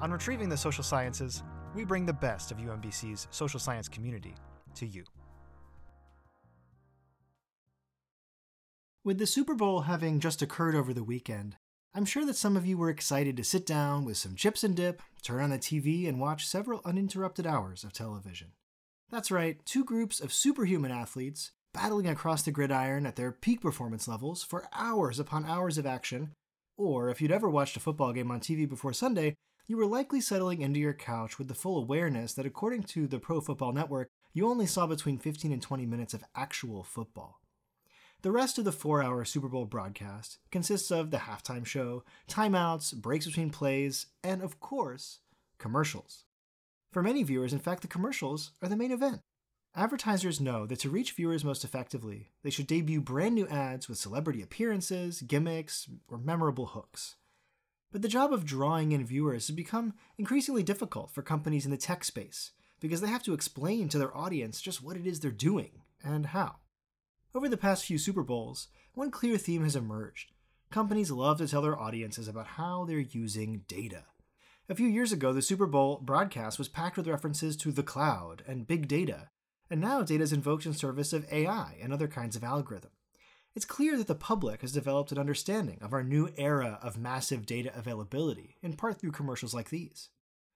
on Retrieving the Social Sciences, we bring the best of UMBC's social science community to you. With the Super Bowl having just occurred over the weekend, I'm sure that some of you were excited to sit down with some chips and dip, turn on the TV, and watch several uninterrupted hours of television. That's right, two groups of superhuman athletes battling across the gridiron at their peak performance levels for hours upon hours of action. Or if you'd ever watched a football game on TV before Sunday, you were likely settling into your couch with the full awareness that according to the Pro Football Network, you only saw between 15 and 20 minutes of actual football. The rest of the four hour Super Bowl broadcast consists of the halftime show, timeouts, breaks between plays, and of course, commercials. For many viewers, in fact, the commercials are the main event. Advertisers know that to reach viewers most effectively, they should debut brand new ads with celebrity appearances, gimmicks, or memorable hooks. But the job of drawing in viewers has become increasingly difficult for companies in the tech space because they have to explain to their audience just what it is they're doing and how. Over the past few Super Bowls, one clear theme has emerged. Companies love to tell their audiences about how they're using data. A few years ago, the Super Bowl broadcast was packed with references to the cloud and big data, and now data is invoked in service of AI and other kinds of algorithm it's clear that the public has developed an understanding of our new era of massive data availability, in part through commercials like these.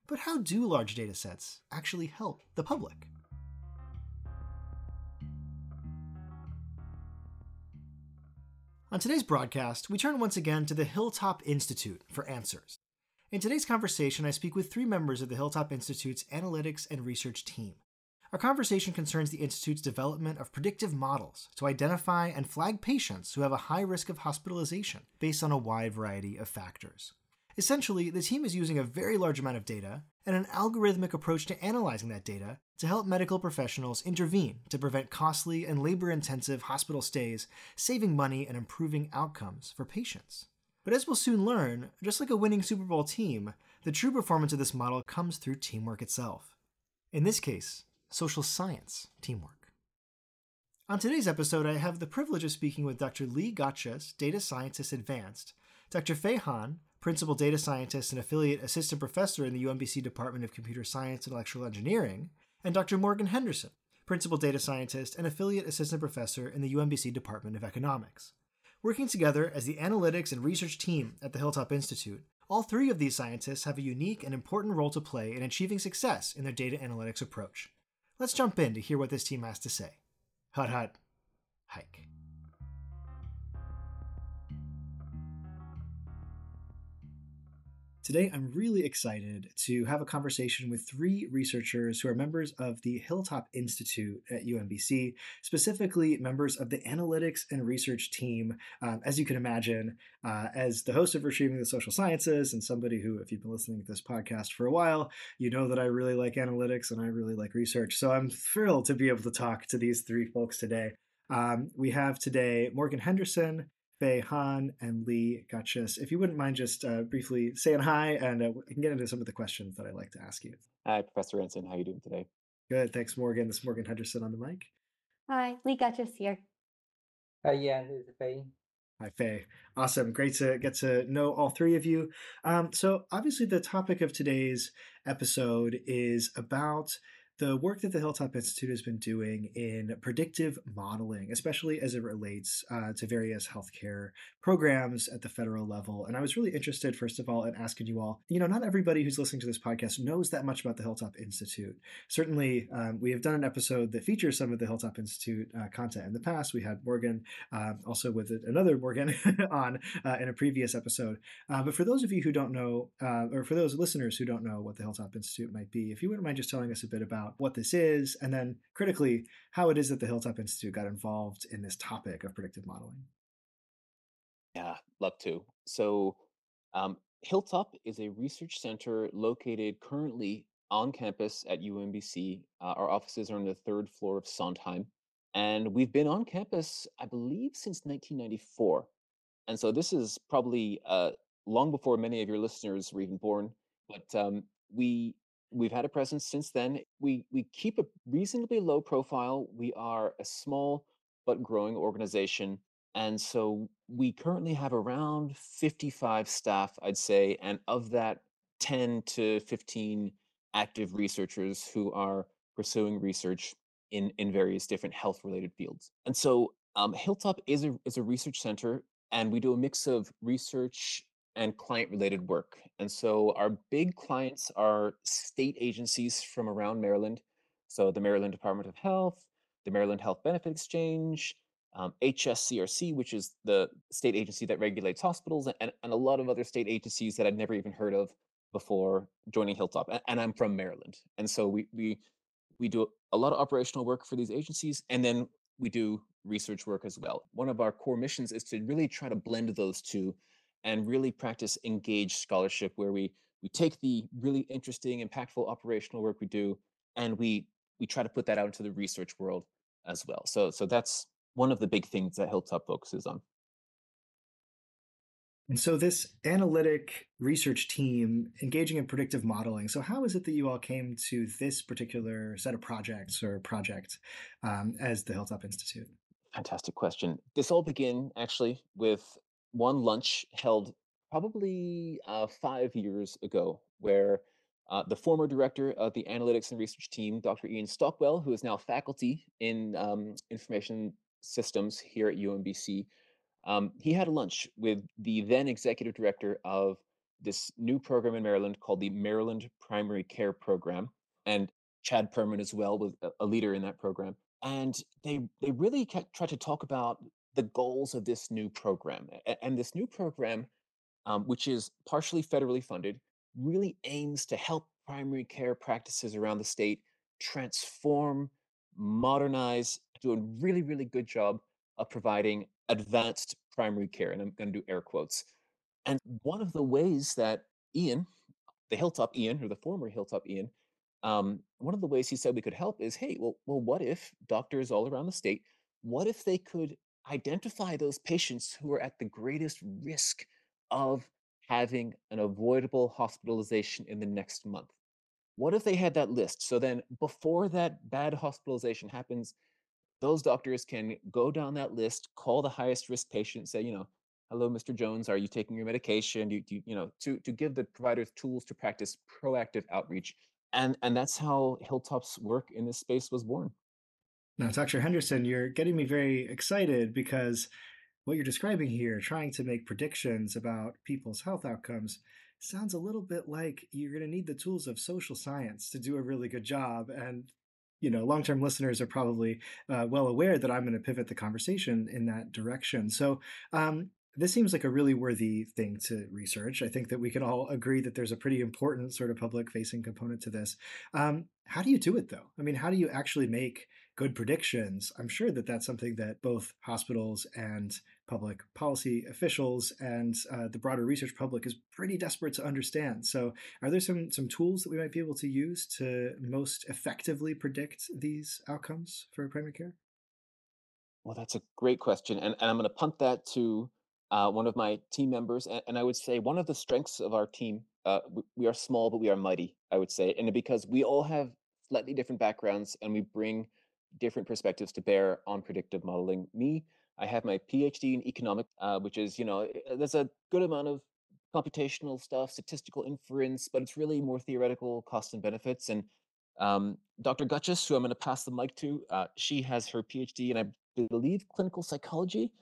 But how do large data sets actually help the public? On today's broadcast, we turn once again to the Hilltop Institute for answers. In today's conversation, I speak with three members of the Hilltop Institute's analytics and research team our conversation concerns the Institute's development of predictive models to identify and flag patients who have a high risk of hospitalization based on a wide variety of factors. Essentially, the team is using a very large amount of data and an algorithmic approach to analyzing that data to help medical professionals intervene to prevent costly and labor intensive hospital stays, saving money and improving outcomes for patients. But as we'll soon learn, just like a winning Super Bowl team, the true performance of this model comes through teamwork itself. In this case, social science teamwork. On today's episode, I have the privilege of speaking with Dr. Leigh Goetschius, Data Scientist Advanced, Dr. Fei Han, Principal Data Scientist and Affiliate Assistant Professor in the UMBC Department of Computer Science and Electrical Engineering, and Dr. Morgan Henderson, Principal Data Scientist and Affiliate Assistant Professor in the UMBC Department of Economics. Working together as the analytics and research team at the Hilltop Institute, all three of these scientists have a unique and important role to play in achieving success in their data analytics approach. Let's jump in to hear what this team has to say. Hut hut, hike. Today, I'm really excited to have a conversation with three researchers who are members of the Hilltop Institute at UMBC, specifically members of the analytics and research team. Um, as you can imagine, uh, as the host of Retrieving the Social Sciences and somebody who, if you've been listening to this podcast for a while, you know that I really like analytics and I really like research. So I'm thrilled to be able to talk to these three folks today. Um, we have today Morgan Henderson, Fei Han and Leigh Goetschius. If you wouldn't mind just uh, briefly saying hi, and uh, we can get into some of the questions that I'd like to ask you. Hi, Professor Anson. How are you doing today? Good, thanks, Morgan. This is Morgan Henderson on the mic. Hi, Leigh Goetschius here. Hi, yeah, this is Fei. Hi, Fei. Awesome. Great to get to know all three of you. Um, so, obviously, the topic of today's episode is about the work that the Hilltop Institute has been doing in predictive modeling, especially as it relates uh, to various healthcare programs at the federal level. And I was really interested, first of all, in asking you all, you know, not everybody who's listening to this podcast knows that much about the Hilltop Institute. Certainly, um, we have done an episode that features some of the Hilltop Institute uh, content in the past. We had Morgan, uh, also with another Morgan, on uh, in a previous episode. Uh, but for those of you who don't know, uh, or for those listeners who don't know what the Hilltop Institute might be, if you wouldn't mind just telling us a bit about what this is, and then critically, how it is that the Hilltop Institute got involved in this topic of predictive modeling. Yeah, love to. So, um, Hilltop is a research center located currently on campus at UMBC. Uh, our offices are on the third floor of Sondheim. And we've been on campus, I believe, since 1994. And so this is probably uh, long before many of your listeners were even born. But um, we we've had a presence since then. We we keep a reasonably low profile. We are a small but growing organization, and so we currently have around 55 staff, I'd say, and of that, 10 to 15 active researchers who are pursuing research in in various different health related fields. And so um, Hilltop is a is a research center, and we do a mix of research and client related work. And so our big clients are state agencies from around Maryland. So the Maryland Department of Health, the Maryland Health Benefit Exchange, um, HSCRC, which is the state agency that regulates hospitals, and, and a lot of other state agencies that I'd never even heard of before joining Hilltop. And, and I'm from Maryland. And so we, we, we do a lot of operational work for these agencies, and then we do research work as well. One of our core missions is to really try to blend those two and really practice engaged scholarship where we we take the really interesting impactful operational work we do and we we try to put that out into the research world as well. So so that's one of the big things that hilltop focuses on. And so this analytic research team engaging in predictive modeling so how is it that you all came to this particular set of projects or project um, as the hilltop institute? Fantastic question. This all began actually with one lunch held probably uh, five years ago, where uh, the former director of the analytics and research team, Dr. Ian Stockwell, who is now faculty in um, information systems here at UMBC, um, he had a lunch with the then executive director of this new program in Maryland called the Maryland Primary Care Program, and Chad Perman as well was a leader in that program. And they they really tried to talk about the goals of this new program. And this new program, um, which is partially federally funded, really aims to help primary care practices around the state transform, modernize, do a really, really good job of providing advanced primary care. And I'm going to do air quotes. And one of the ways that Ian, the Hilltop Ian, or the former Hilltop Ian, um, one of the ways he said we could help is, hey, well, well, what if doctors all around the state, what if they could identify those patients who are at the greatest risk of having an avoidable hospitalization in the next month. What if they had that list? So then, before that bad hospitalization happens, those doctors can go down that list, call the highest risk patient, say, you know, hello, Mr. Jones, are you taking your medication? Do you, do you, you know, to, to give the providers tools to practice proactive outreach. And, and that's how Hilltop's work in this space was born. Now, Dr. Henderson, you're getting me very excited because what you're describing here, trying to make predictions about people's health outcomes, sounds a little bit like you're going to need the tools of social science to do a really good job. And, you know, long term listeners are probably uh, well aware that I'm going to pivot the conversation in that direction. So, um, this seems like a really worthy thing to research. I think that we can all agree that there's a pretty important sort of public facing component to this. Um, how do you do it though? I mean, how do you actually make good predictions? I'm sure that that's something that both hospitals and public policy officials and uh, the broader research public is pretty desperate to understand. So, are there some some tools that we might be able to use to most effectively predict these outcomes for primary care? Well, that's a great question, and, and I'm going to punt that to uh, one of my team members, and, and, I would say one of the strengths of our team. Uh, we, we are small, but we are mighty. I would say, and because we all have slightly different backgrounds, and we bring different perspectives to bear on predictive modeling. Me, I have my PhD in economics, uh, which is you know eh, there's a good amount of computational stuff, statistical inference, but it's really more theoretical costs and benefits. And um, Dr. Goetschius, who I'm going to pass the mic to, uh, she has her PhD in, I believe, clinical psychology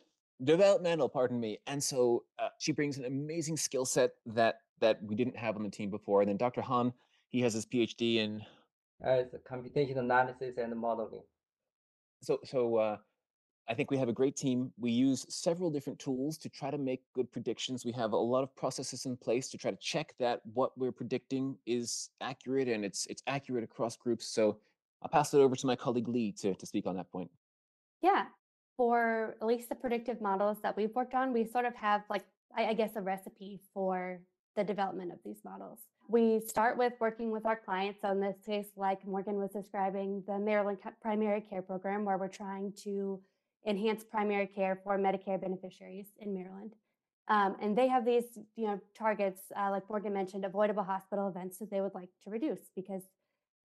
developmental pardon me and so uh, she brings an amazing skill set that that we didn't have on the team before and then dr han he has his phd in uh, computational analysis and modeling so so uh, i think we have a great team. We use several different tools to try to make good predictions. We have a lot of processes in place to try to check that what we're predicting is accurate and it's it's accurate across groups. So i'll pass it over to my colleague Leigh to, to speak on that point. Yeah. For at least the predictive models that we've worked on, we sort of have like, I, I guess, a recipe for the development of these models. We start with working with our clients. So in this case, like Morgan was describing, the Maryland Primary Care Program, where we're trying to enhance primary care for Medicare beneficiaries in Maryland. Um, and they have these, you know, targets, uh, like Morgan mentioned, avoidable hospital events that they would like to reduce because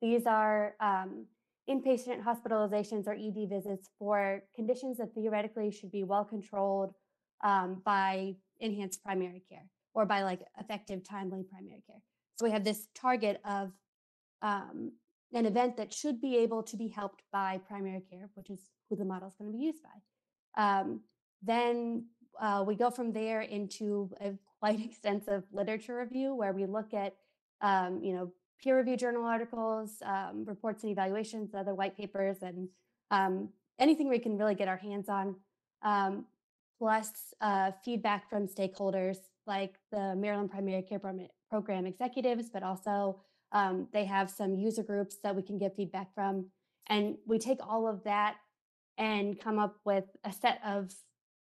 these are um, inpatient hospitalizations or ED visits for conditions that theoretically should be well controlled um, by enhanced primary care or by like effective, timely primary care. So we have this target of um, an event that should be able to be helped by primary care, which is who the model is going to be used by. Um, then uh, we go from there into a quite extensive literature review where we look at, um, you know, peer review journal articles, um, reports and evaluations, other white papers, and um, anything we can really get our hands on, um, plus uh, feedback from stakeholders like the Maryland Primary Care Program executives, but also um, they have some user groups that we can get feedback from. And we take all of that and come up with a set of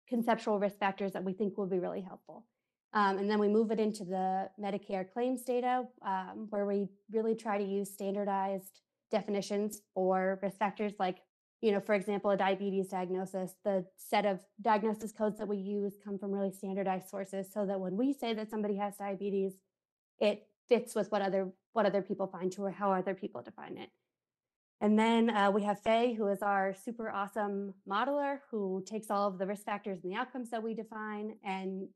conceptual risk factors that we think will be really helpful. Um, and then we move it into the Medicare claims data, um, where we really try to use standardized definitions for risk factors like you know, for example, a diabetes diagnosis, the set of diagnosis codes that we use come from really standardized sources so that when we say that somebody has diabetes, it fits with what other what other people find to or how other people define it. And then uh, we have Fei, who is our super awesome modeler, who takes all of the risk factors and the outcomes that we define and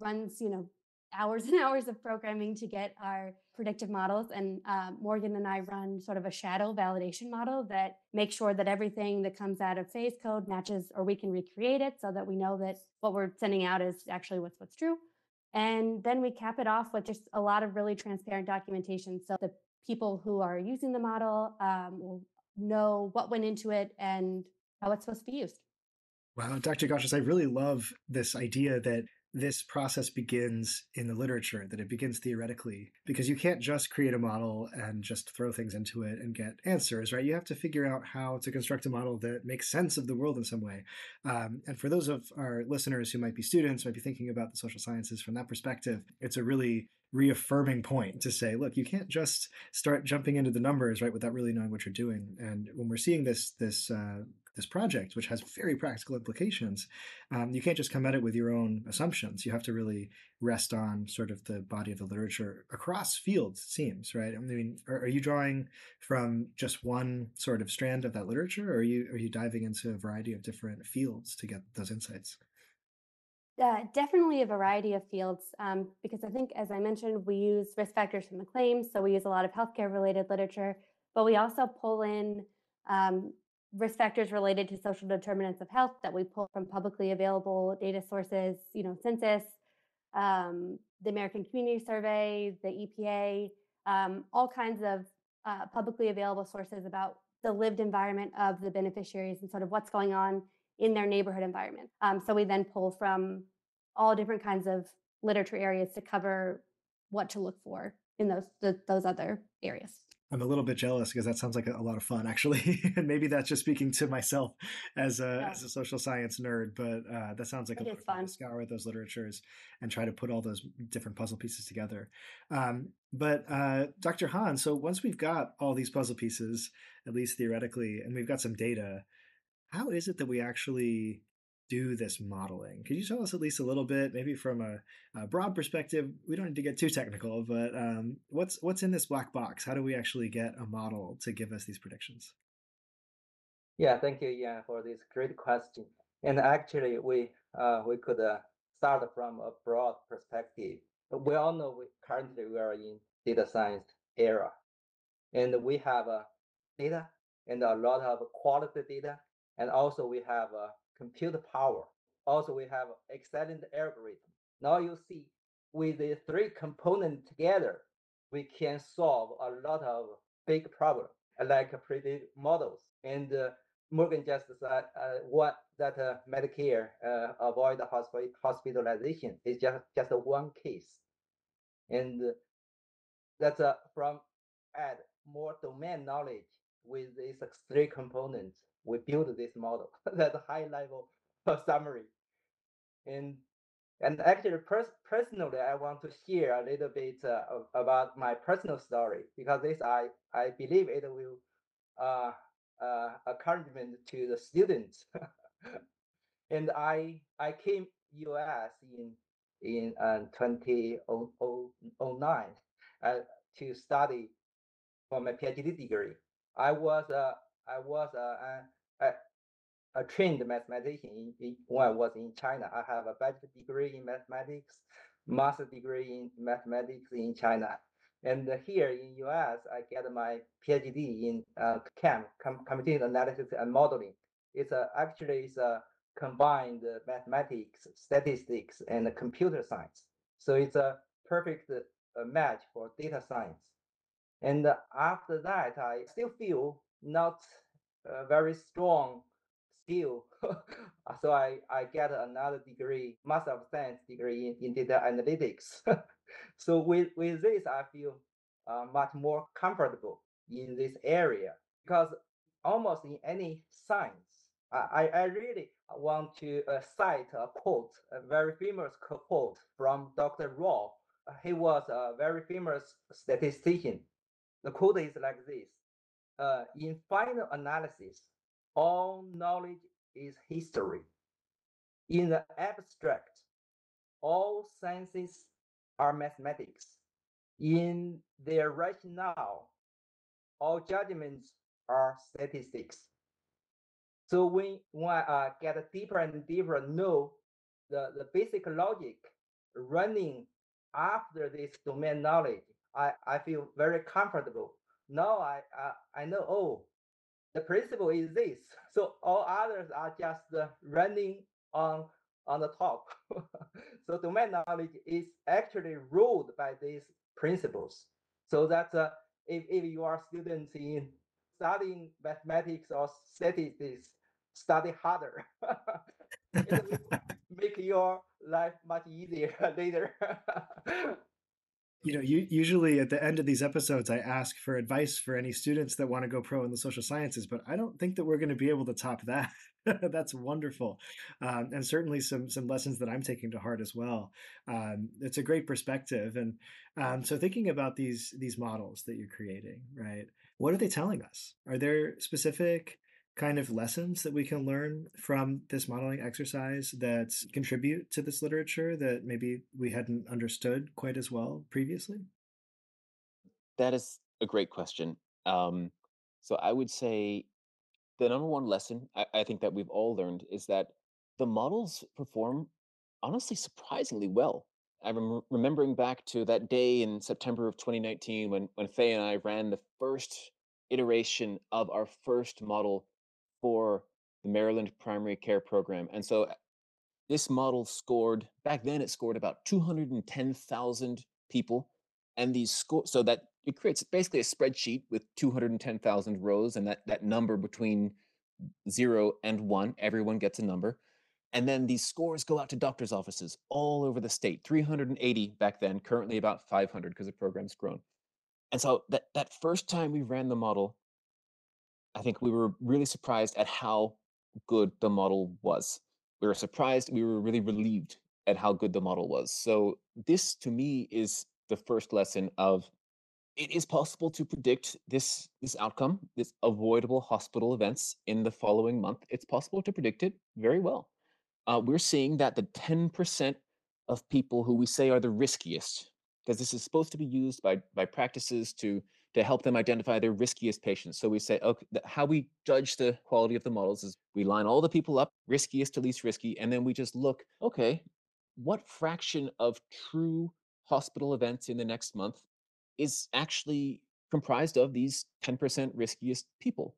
runs, you know, hours and hours of programming to get our predictive models. And uh, Morgan and I run sort of a shadow validation model that makes sure that everything that comes out of Fei's code matches, or we can recreate it so that we know that what we're sending out is actually what's what's true. And then we cap it off with just a lot of really transparent documentation. So the people who are using the model um, will know what went into it and how it's supposed to be used. Wow, Dr. Goetschius, I really love this idea that this process begins in the literature, that it begins theoretically, because you can't just create a model and just throw things into it and get answers, right? You have to figure out how to construct a model that makes sense of the world in some way. Um, and for those of our listeners who might be students, might be thinking about the social sciences from that perspective, it's a really reaffirming point to say, look, you can't just start jumping into the numbers, right, without really knowing what you're doing. And when we're seeing this this uh, this project, which has very practical implications, um, you can't just come at it with your own assumptions. You have to really rest on sort of the body of the literature across fields, it seems, right? I mean, are, are you drawing from just one sort of strand of that literature, or are you are you diving into a variety of different fields to get those insights? Uh, definitely a variety of fields, um, because I think, as I mentioned, we use risk factors from the claims, so we use a lot of healthcare related literature, but we also pull in um, risk factors related to social determinants of health that we pull from publicly available data sources, you know, census, um, the American Community Survey, the EPA, um, all kinds of uh, publicly available sources about the lived environment of the beneficiaries and sort of what's going on in their neighborhood environment. Um, so we then pull from all different kinds of literature areas to cover what to look for in those those other areas. I'm a little bit jealous because that sounds like a, a lot of fun, actually, and maybe that's just speaking to myself as a yeah. as a social science nerd. But uh, that sounds like it a lot of fun to scour those literatures and try to put all those different puzzle pieces together. Um, but uh, Dr. Han, so once we've got all these puzzle pieces, at least theoretically, and we've got some data, how is it that we actually do this modeling. Could you tell us at least a little bit, maybe from a, a broad perspective? We don't need to get too technical, but um, what's what's in this black box? How do we actually get a model to give us these predictions? Yeah, thank you, Ian, for this great question. And actually, we uh, we could uh, start from a broad perspective. We all know we, currently we are in data science era, and we have uh, data and a lot of quality data, and also we have uh, compute power. Also, we have excellent algorithm. Now you see with the three components together, we can solve a lot of big problems like predictive models. And uh, Morgan just said uh, what that uh, Medicare uh, avoid hosp- hospitalization is just, just one case. And that's uh, from add more domain knowledge with these three components we build this model. That's a high level summary. And And actually, pers- personally, I want to share a little bit uh, about my personal story because this I I believe it will uh, uh, encouragement to the students. and I I came US in in uh, 2009 uh, to study for my PhD degree. I was a I was a, a, a trained mathematician in, when I was in China. I have a bachelor degree in mathematics, master degree in mathematics in China. And here in US, I get my PhD in uh, CAM, com- computation analysis and modeling. It's a, actually it's a combined mathematics, statistics, and computer science. So it's a perfect uh, match for data science. And after that, I still feel not uh, very strong skill. so I, I get another degree, Master of Science degree in, in data analytics. so with, with this, I feel uh, much more comfortable in this area because almost in any science, I, I really want to uh, cite a quote, a very famous quote from Dr. Rao. He was a very famous statistician. The quote is like this uh, In final analysis, all knowledge is history. In the abstract, all sciences are mathematics. In their rationale, all judgments are statistics. So when, when I uh, get deeper and deeper, know the, the basic logic running after this domain knowledge, I, I feel very comfortable. Now I, I, I know, oh, the principle is this. So all others are just uh, running on on the top. so domain knowledge is actually ruled by these principles. So that uh, if, if you are students in studying mathematics or statistics, study harder. make your life much easier later you know, you, usually at the end of these episodes, I ask for advice for any students that want to go pro in the social sciences, but I don't think that we're going to be able to top that. That's wonderful, um, and certainly some some lessons that I'm taking to heart as well. Um, it's a great perspective, and um, so thinking about these these models that you're creating, right? What are they telling us? Are there specific kind of lessons that we can learn from this modeling exercise that contribute to this literature that maybe we hadn't understood quite as well previously? That is a great question. Um, so I would say the number one lesson I, I think that we've all learned is that the models perform honestly surprisingly well. I'm remembering back to that day in September of 2019 when when Fei and I ran the first iteration of our first model for the Maryland Primary Care Program. And so uh, this model scored, back then it scored about 210,000 people. And these score, so that it creates basically a spreadsheet with 210,000 rows and that, that number between zero and one, everyone gets a number. And then these scores go out to doctors' offices all over the state, 380 back then, currently about 500 because the program's grown. And so that, that first time we ran the model, I think we were really surprised at how good the model was. We were surprised, we were really relieved at how good the model was. So, this to me is the first lesson of it is possible to predict this this outcome, this avoidable hospital events in the following month. It's possible to predict it very well. Uh, we're seeing that the 10% of people who we say are the riskiest, because this is supposed to be used by by practices to to help them identify their riskiest patients. So we say, okay, how we judge the quality of the models is we line all the people up, riskiest to least risky, and then we just look, okay, what fraction of true hospital events in the next month is actually comprised of these 10% riskiest people?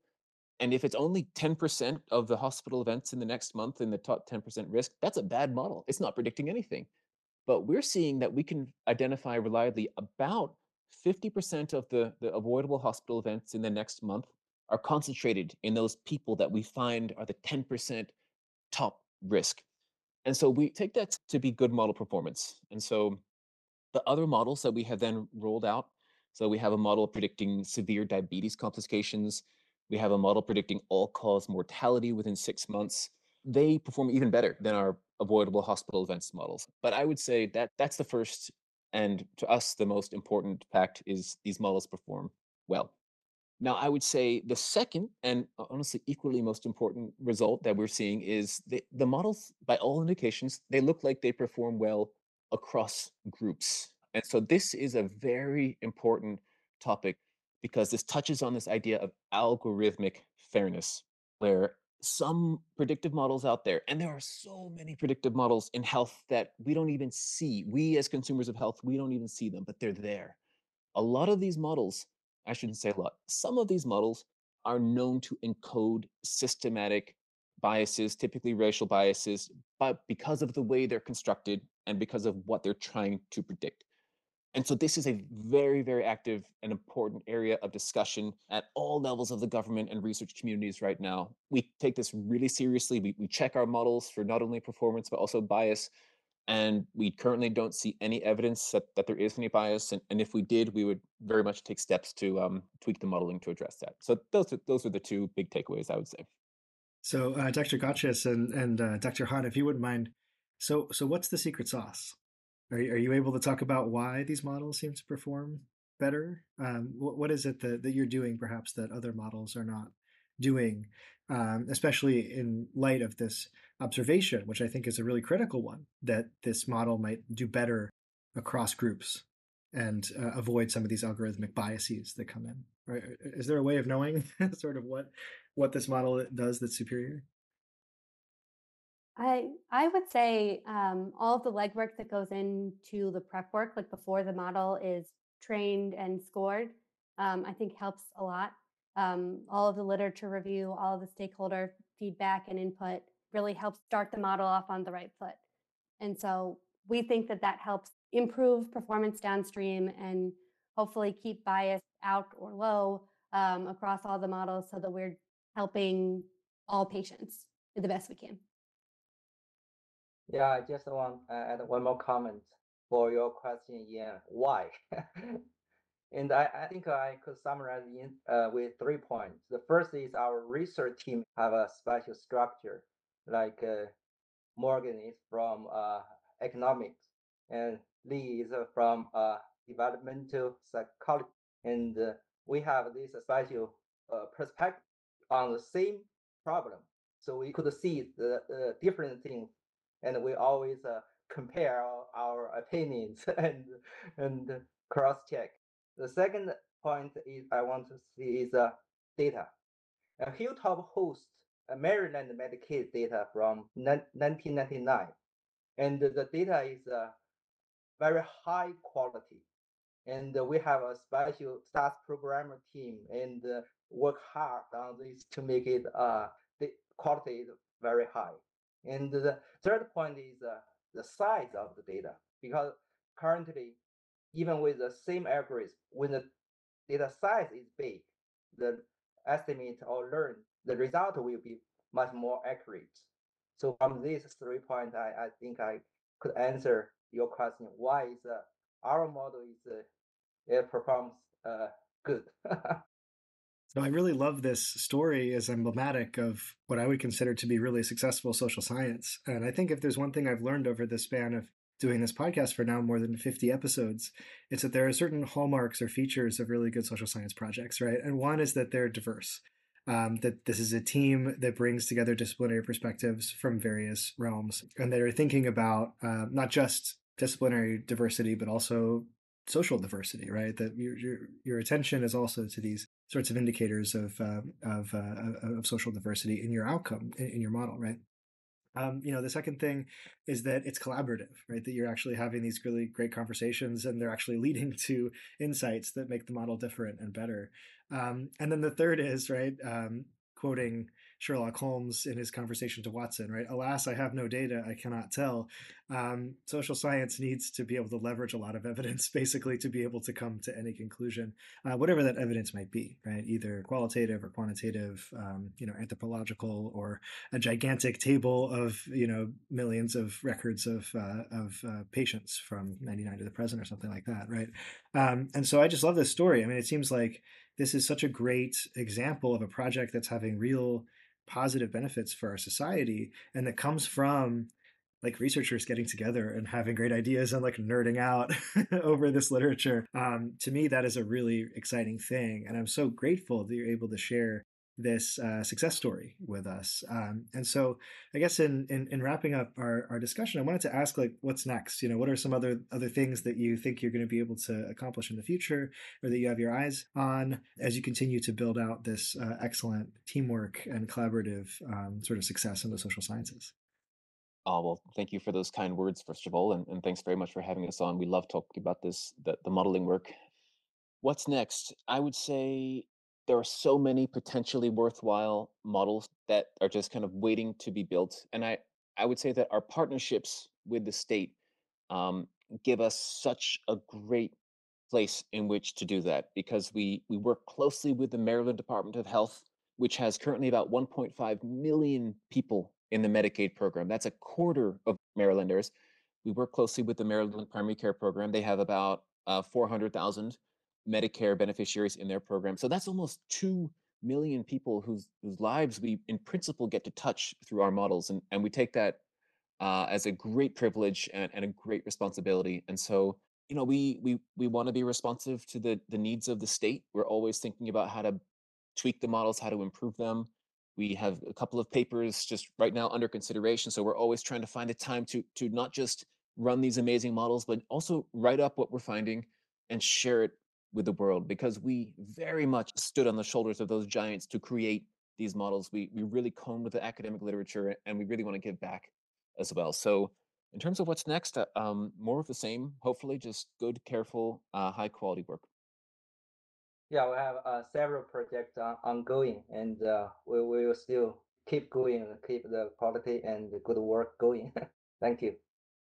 And if it's only 10% of the hospital events in the next month in the top 10% risk, that's a bad model. It's not predicting anything. But we're seeing that we can identify reliably about 50% of the, the avoidable hospital events in the next month are concentrated in those people that we find are the 10% top risk. And so we take that to be good model performance. And so the other models that we have then rolled out so we have a model predicting severe diabetes complications. We have a model predicting all cause mortality within six months. They perform even better than our avoidable hospital events models. But I would say that that's the first and to us the most important fact is these models perform well. Now, I would say the second and honestly equally most important result that we're seeing is the, the models, by all indications, they look like they perform well across groups. And so this is a very important topic because this touches on this idea of algorithmic fairness, where some predictive models out there, and there are so many predictive models in health that we don't even see. We, as consumers of health, we don't even see them, but they're there. A lot of these models, I shouldn't say a lot, some of these models are known to encode systematic biases, typically racial biases, but because of the way they're constructed and because of what they're trying to predict. And so this is a very, very active and important area of discussion at all levels of the government and research communities right now. We take this really seriously. We, we check our models for not only performance, but also bias. And we currently don't see any evidence that, that there is any bias. And, and if we did, we would very much take steps to um, tweak the modeling to address that. So those are, those are the two big takeaways, I would say. So uh, Dr. Goetschius and, and uh, Dr. Han, if you wouldn't mind, so so what's the secret sauce? Are you, are you able to talk about why these models seem to perform better? Um, what, what is it that, that you're doing perhaps that other models are not doing, um, especially in light of this observation, which I think is a really critical one, that this model might do better across groups and uh, avoid some of these algorithmic biases that come in. Right? Is there a way of knowing sort of what what this model does that's superior? I I would say um, all of the legwork that goes into the prep work, like before the model is trained and scored, um, I think helps a lot. Um, all of the literature review, all of the stakeholder feedback and input really helps start the model off on the right foot. And so we think that that helps improve performance downstream and hopefully keep bias out or low um, across all the models so that we're helping all patients the best we can. Yeah, I just want to add one more comment for your question, Ian. Why? and I, I think I could summarize in uh, with three points. The first is our research team have a special structure, like uh, Morgan is from uh, economics, and Leigh is from uh, developmental psychology, and uh, we have this special uh, perspective on the same problem. So we could see the different things and we always uh, compare our, opinions and and cross check. The second point is I want to see is uh, data. Uh, Hilltop hosts a Maryland Medicaid data from 1999, and the data is uh, very high quality. And we have a special SAS programmer team and uh, work hard on this to make it uh, the quality is very high. And the third point is uh, the size of the data, because currently, even with the same algorithm, when the data size is big, the estimate or learn, the result will be much more accurate. So from these three points, I, I think I could answer your question. Why is uh, our model is uh, it performs uh, good? So I really love this story as emblematic of what I would consider to be really successful social science. And I think if there's one thing I've learned over the span of doing this podcast for now more than 50 episodes, it's that there are certain hallmarks or features of really good social science projects, right? And one is that they're diverse. Um, that this is a team that brings together disciplinary perspectives from various realms and that are thinking about uh, not just disciplinary diversity, but also social diversity, right? That your, your, your attention is also to these sorts of indicators of uh, of, uh, of social diversity in your outcome in, in your model, right? Um, you know, the second thing is that it's collaborative, right? That you're actually having these really great conversations and they're actually leading to insights that make the model different and better. Um, and then the third is, right, um, quoting Sherlock Holmes in his conversation to Watson, right? Alas, I have no data, I cannot tell. Um, social science needs to be able to leverage a lot of evidence, basically, to be able to come to any conclusion, uh, whatever that evidence might be, right? Either qualitative or quantitative, um, you know, anthropological, or a gigantic table of you know millions of records of uh, of uh, patients from '99 to the present, or something like that, right? Um, and so I just love this story. I mean, it seems like this is such a great example of a project that's having real positive benefits for our society and that comes from like researchers getting together and having great ideas and like nerding out over this literature. Um, to me, that is a really exciting thing. And I'm so grateful that you're able to share this uh, success story with us. Um, and so I guess in, in, in, wrapping up our, our discussion, I wanted to ask like, what's next? You know, what are some other, other things that you think you're going to be able to accomplish in the future or that you have your eyes on as you continue to build out this uh, excellent teamwork and collaborative um, sort of success in the social sciences? Oh, well, thank you for those kind words, first of all, and, and thanks very much for having us on. We love talking about this, the, the modeling work. What's next? I would say there are so many potentially worthwhile models that are just kind of waiting to be built. And I, I would say that our partnerships with the state um, give us such a great place in which to do that because we we work closely with the Maryland Department of Health, which has currently about 1.5 million people in the Medicaid program. That's a quarter of Marylanders. We work closely with the Maryland Primary Care Program. They have about uh, 400,000 Medicare beneficiaries in their program. So that's almost 2 million people whose, whose lives we, in principle, get to touch through our models. And, and we take that uh, as a great privilege and, and a great responsibility. And so, you know, we we we want to be responsive to the the needs of the state. We're always thinking about how to tweak the models, how to improve them. We have a couple of papers just right now under consideration. So we're always trying to find the time to to not just run these amazing models, but also write up what we're finding and share it with the world because we very much stood on the shoulders of those giants to create these models. We we really combed with the academic literature and we really want to give back as well. So in terms of what's next, uh, um, more of the same. Hopefully, just good, careful, uh, high quality work. Yeah, we have uh, several projects ongoing, and uh, we will still keep going keep the quality and the good work going. Thank you.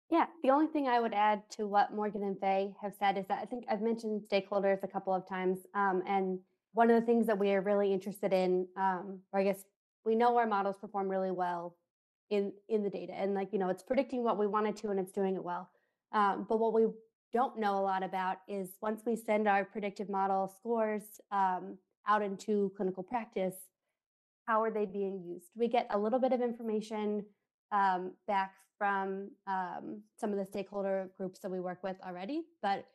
Yeah, the only thing I would add to what Morgan and Fei have said is that I think I've mentioned stakeholders a couple of times, um, and one of the things that we are really interested in, um, or I guess we know our models perform really well in in the data, and like you know, it's predicting what we wanted to, and it's doing it well. Um, but what we don't know a lot about is once we send our predictive model scores um, out into clinical practice, how are they being used? We get a little bit of information um, back from um, some of the stakeholder groups that we work with already, but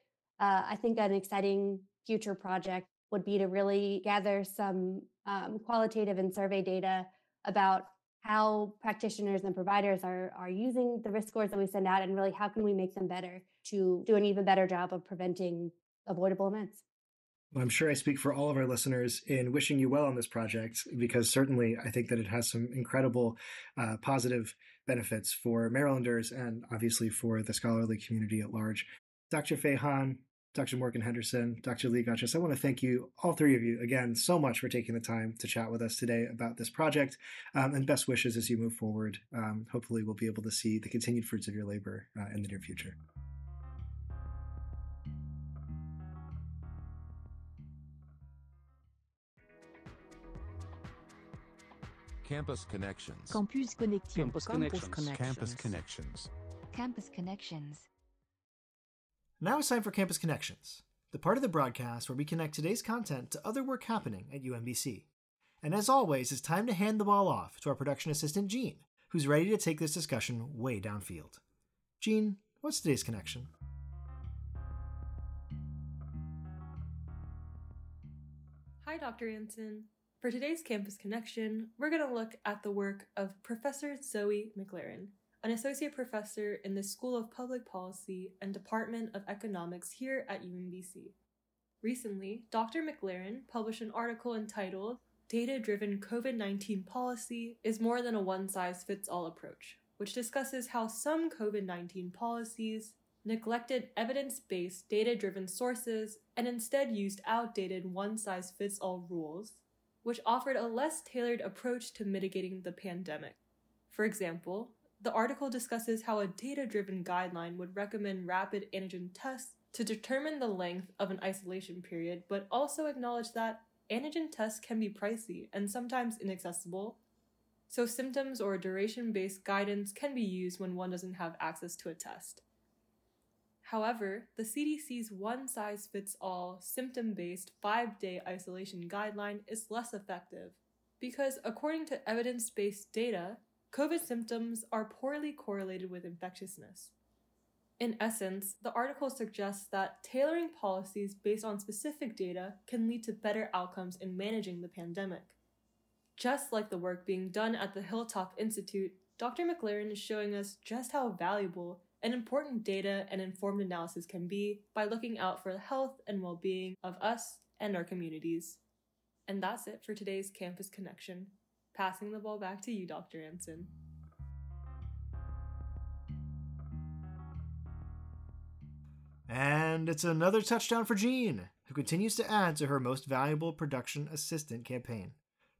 uh, I think an exciting future project would be to really gather some um, qualitative and survey data about how practitioners and providers are, are using the risk scores that we send out and really how can we make them better to do an even better job of preventing avoidable events. Well, I'm sure I speak for all of our listeners in wishing you well on this project because certainly I think that it has some incredible uh, positive benefits for Marylanders and obviously for the scholarly community at large. Dr. Fei Han, Dr. Morgan Henderson, Dr. Leigh Goetschius, I want to thank you, all three of you, again, so much for taking the time to chat with us today about this project um, and best wishes as you move forward. Um, hopefully, we'll be able to see the continued fruits of your labor uh, in the near future. Campus Connections. Campus Connections. Campus Connections. Campus Connections. Campus Connections. Now it's time for Campus Connections, the part of the broadcast where we connect today's content to other work happening at UMBC. And as always, it's time to hand the ball off to our production assistant, Jean, who's ready to take this discussion way downfield. Jean, what's today's connection? Hi, Dr. Anson. For today's Campus Connection, we're going to look at the work of Professor Zoe McLaren, an associate professor in the School of Public Policy and Department of Economics here at UMBC. Recently, Dr. McLaren published an article entitled Data Driven COVID 19 Policy is More Than a One Size Fits All Approach, which discusses how some COVID 19 policies neglected evidence based data driven sources and instead used outdated one size fits all rules, which offered a less tailored approach to mitigating the pandemic. For example, the article discusses how a data driven guideline would recommend rapid antigen tests to determine the length of an isolation period, but also acknowledge that antigen tests can be pricey and sometimes inaccessible. So, symptoms or duration based guidance can be used when one doesn't have access to a test. However, the CDC's one size fits all symptom based five day isolation guideline is less effective because, according to evidence based data, COVID symptoms are poorly correlated with infectiousness. In essence, the article suggests that tailoring policies based on specific data can lead to better outcomes in managing the pandemic. Just like the work being done at the Hilltop Institute, Dr. McLaren is showing us just how valuable and important data and informed analysis can be by looking out for the health and well being of us and our communities. And that's it for today's Campus Connection. Passing the ball back to you, Dr. Anson. And it's another touchdown for Jean, who continues to add to her most valuable production assistant campaign.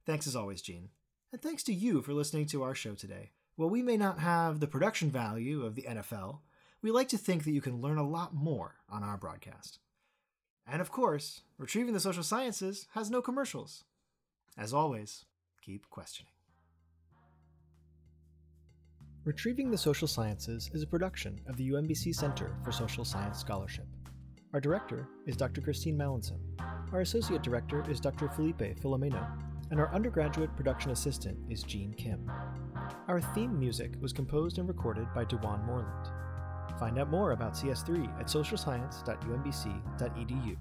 Thanks as always, Jean. And thanks to you for listening to our show today. While we may not have the production value of the NFL, we like to think that you can learn a lot more on our broadcast. And of course, Retrieving the Social Sciences has no commercials. As always, keep questioning. Retrieving the Social Sciences is a production of the UMBC Center for Social Science Scholarship. Our director is Dr. Christine Mallinson. Our associate director is Dr. Felipe Filomeno, and our undergraduate production assistant is Jean Kim. Our theme music was composed and recorded by Dewan Moreland. Find out more about CS3 at socialscience.umbc.edu.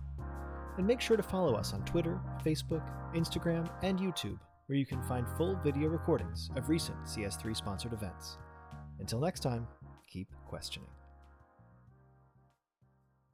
And make sure to follow us on Twitter, Facebook, Instagram, and YouTube, where you can find full video recordings of recent CS3 sponsored events. Until next time, keep questioning.